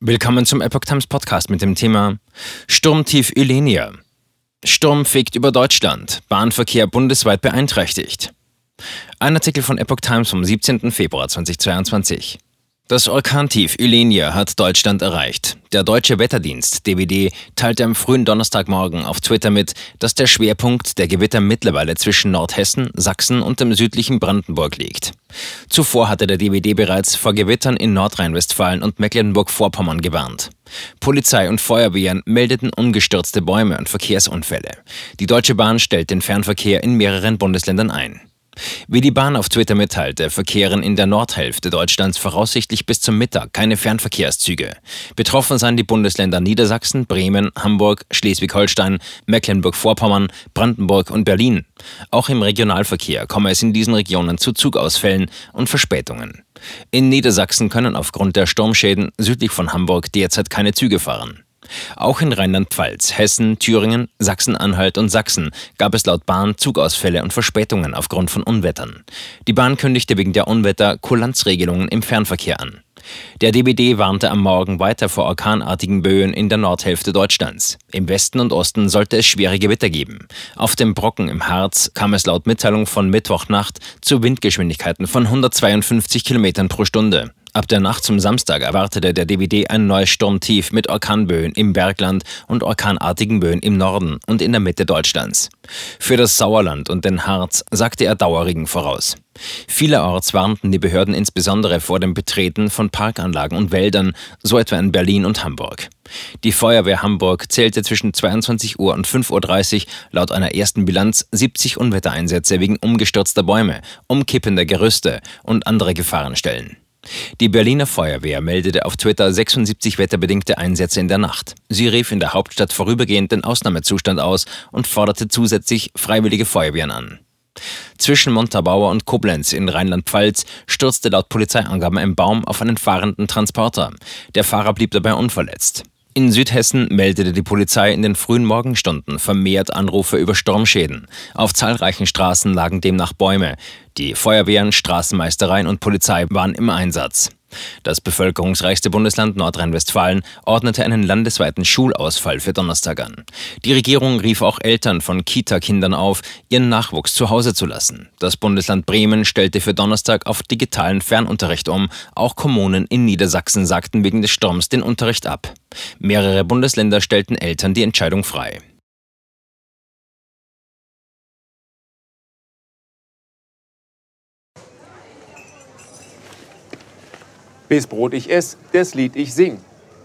Willkommen zum Epoch Times Podcast mit dem Thema Sturmtief Ylenia. Sturm fegt über Deutschland, Bahnverkehr bundesweit beeinträchtigt. Ein Artikel von Epoch Times vom 17. Februar 2022. Das Orkantief Ylenia hat Deutschland erreicht. Der deutsche Wetterdienst DWD teilte am frühen Donnerstagmorgen auf Twitter mit, dass der Schwerpunkt der Gewitter mittlerweile zwischen Nordhessen, Sachsen und dem südlichen Brandenburg liegt. Zuvor hatte der DWD bereits vor Gewittern in Nordrhein-Westfalen und Mecklenburg-Vorpommern gewarnt. Polizei und Feuerwehren meldeten ungestürzte Bäume und Verkehrsunfälle. Die Deutsche Bahn stellt den Fernverkehr in mehreren Bundesländern ein. Wie die Bahn auf Twitter mitteilte, verkehren in der Nordhälfte Deutschlands voraussichtlich bis zum Mittag keine Fernverkehrszüge. Betroffen seien die Bundesländer Niedersachsen, Bremen, Hamburg, Schleswig-Holstein, Mecklenburg-Vorpommern, Brandenburg und Berlin. Auch im Regionalverkehr komme es in diesen Regionen zu Zugausfällen und Verspätungen. In Niedersachsen können aufgrund der Sturmschäden südlich von Hamburg derzeit keine Züge fahren. Auch in Rheinland-Pfalz, Hessen, Thüringen, Sachsen-Anhalt und Sachsen gab es laut Bahn Zugausfälle und Verspätungen aufgrund von Unwettern. Die Bahn kündigte wegen der Unwetter Kulanzregelungen im Fernverkehr an. Der DBD warnte am Morgen weiter vor orkanartigen Böen in der Nordhälfte Deutschlands. Im Westen und Osten sollte es schwere Gewitter geben. Auf dem Brocken im Harz kam es laut Mitteilung von Mittwochnacht zu Windgeschwindigkeiten von 152 km pro Stunde. Ab der Nacht zum Samstag erwartete der DWD ein neues Sturmtief mit Orkanböen im Bergland und orkanartigen Böen im Norden und in der Mitte Deutschlands. Für das Sauerland und den Harz sagte er Dauerregen voraus. Vielerorts warnten die Behörden insbesondere vor dem Betreten von Parkanlagen und Wäldern, so etwa in Berlin und Hamburg. Die Feuerwehr Hamburg zählte zwischen 22 Uhr und 5.30 Uhr laut einer ersten Bilanz 70 Unwettereinsätze wegen umgestürzter Bäume, umkippender Gerüste und andere Gefahrenstellen. Die Berliner Feuerwehr meldete auf Twitter 76 wetterbedingte Einsätze in der Nacht. Sie rief in der Hauptstadt vorübergehend den Ausnahmezustand aus und forderte zusätzlich freiwillige Feuerwehren an. Zwischen Montabaur und Koblenz in Rheinland-Pfalz stürzte laut Polizeiangaben ein Baum auf einen fahrenden Transporter. Der Fahrer blieb dabei unverletzt. In Südhessen meldete die Polizei in den frühen Morgenstunden vermehrt Anrufe über Sturmschäden. Auf zahlreichen Straßen lagen demnach Bäume. Die Feuerwehren, Straßenmeistereien und Polizei waren im Einsatz. Das bevölkerungsreichste Bundesland Nordrhein-Westfalen ordnete einen landesweiten Schulausfall für Donnerstag an. Die Regierung rief auch Eltern von Kita-Kindern auf, ihren Nachwuchs zu Hause zu lassen. Das Bundesland Bremen stellte für Donnerstag auf digitalen Fernunterricht um. Auch Kommunen in Niedersachsen sagten wegen des Sturms den Unterricht ab. Mehrere Bundesländer stellten Eltern die Entscheidung frei. Bis Brot ich ess, das Lied ich sing.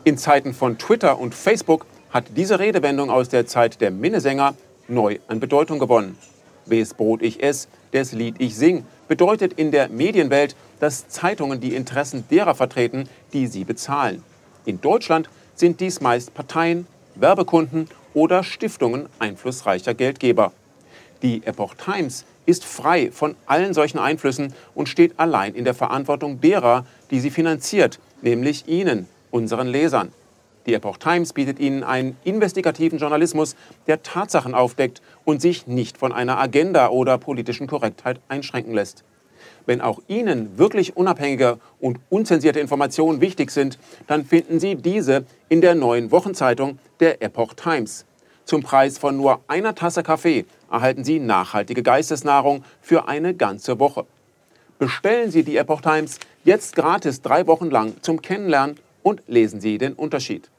In Zeiten von Twitter und Facebook hat diese Redewendung aus der Zeit der Minnesänger neu an Bedeutung gewonnen. Bis Brot ich ess, das Lied ich sing bedeutet in der Medienwelt, dass Zeitungen die Interessen derer vertreten, die sie bezahlen. In Deutschland sind dies meist Parteien, Werbekunden oder Stiftungen einflussreicher Geldgeber. Die Epoch Times ist frei von allen solchen Einflüssen und steht allein in der Verantwortung derer, die sie finanziert, nämlich Ihnen, unseren Lesern. Die Epoch Times bietet Ihnen einen investigativen Journalismus, der Tatsachen aufdeckt und sich nicht von einer Agenda oder politischen Korrektheit einschränken lässt. Wenn auch Ihnen wirklich unabhängige und unzensierte Informationen wichtig sind, dann finden Sie diese in der neuen Wochenzeitung der Epoch Times. Zum Preis von nur einer Tasse Kaffee erhalten Sie nachhaltige Geistesnahrung für eine ganze Woche. Bestellen Sie die Epoch Times jetzt gratis drei Wochen lang zum Kennenlernen und lesen Sie den Unterschied.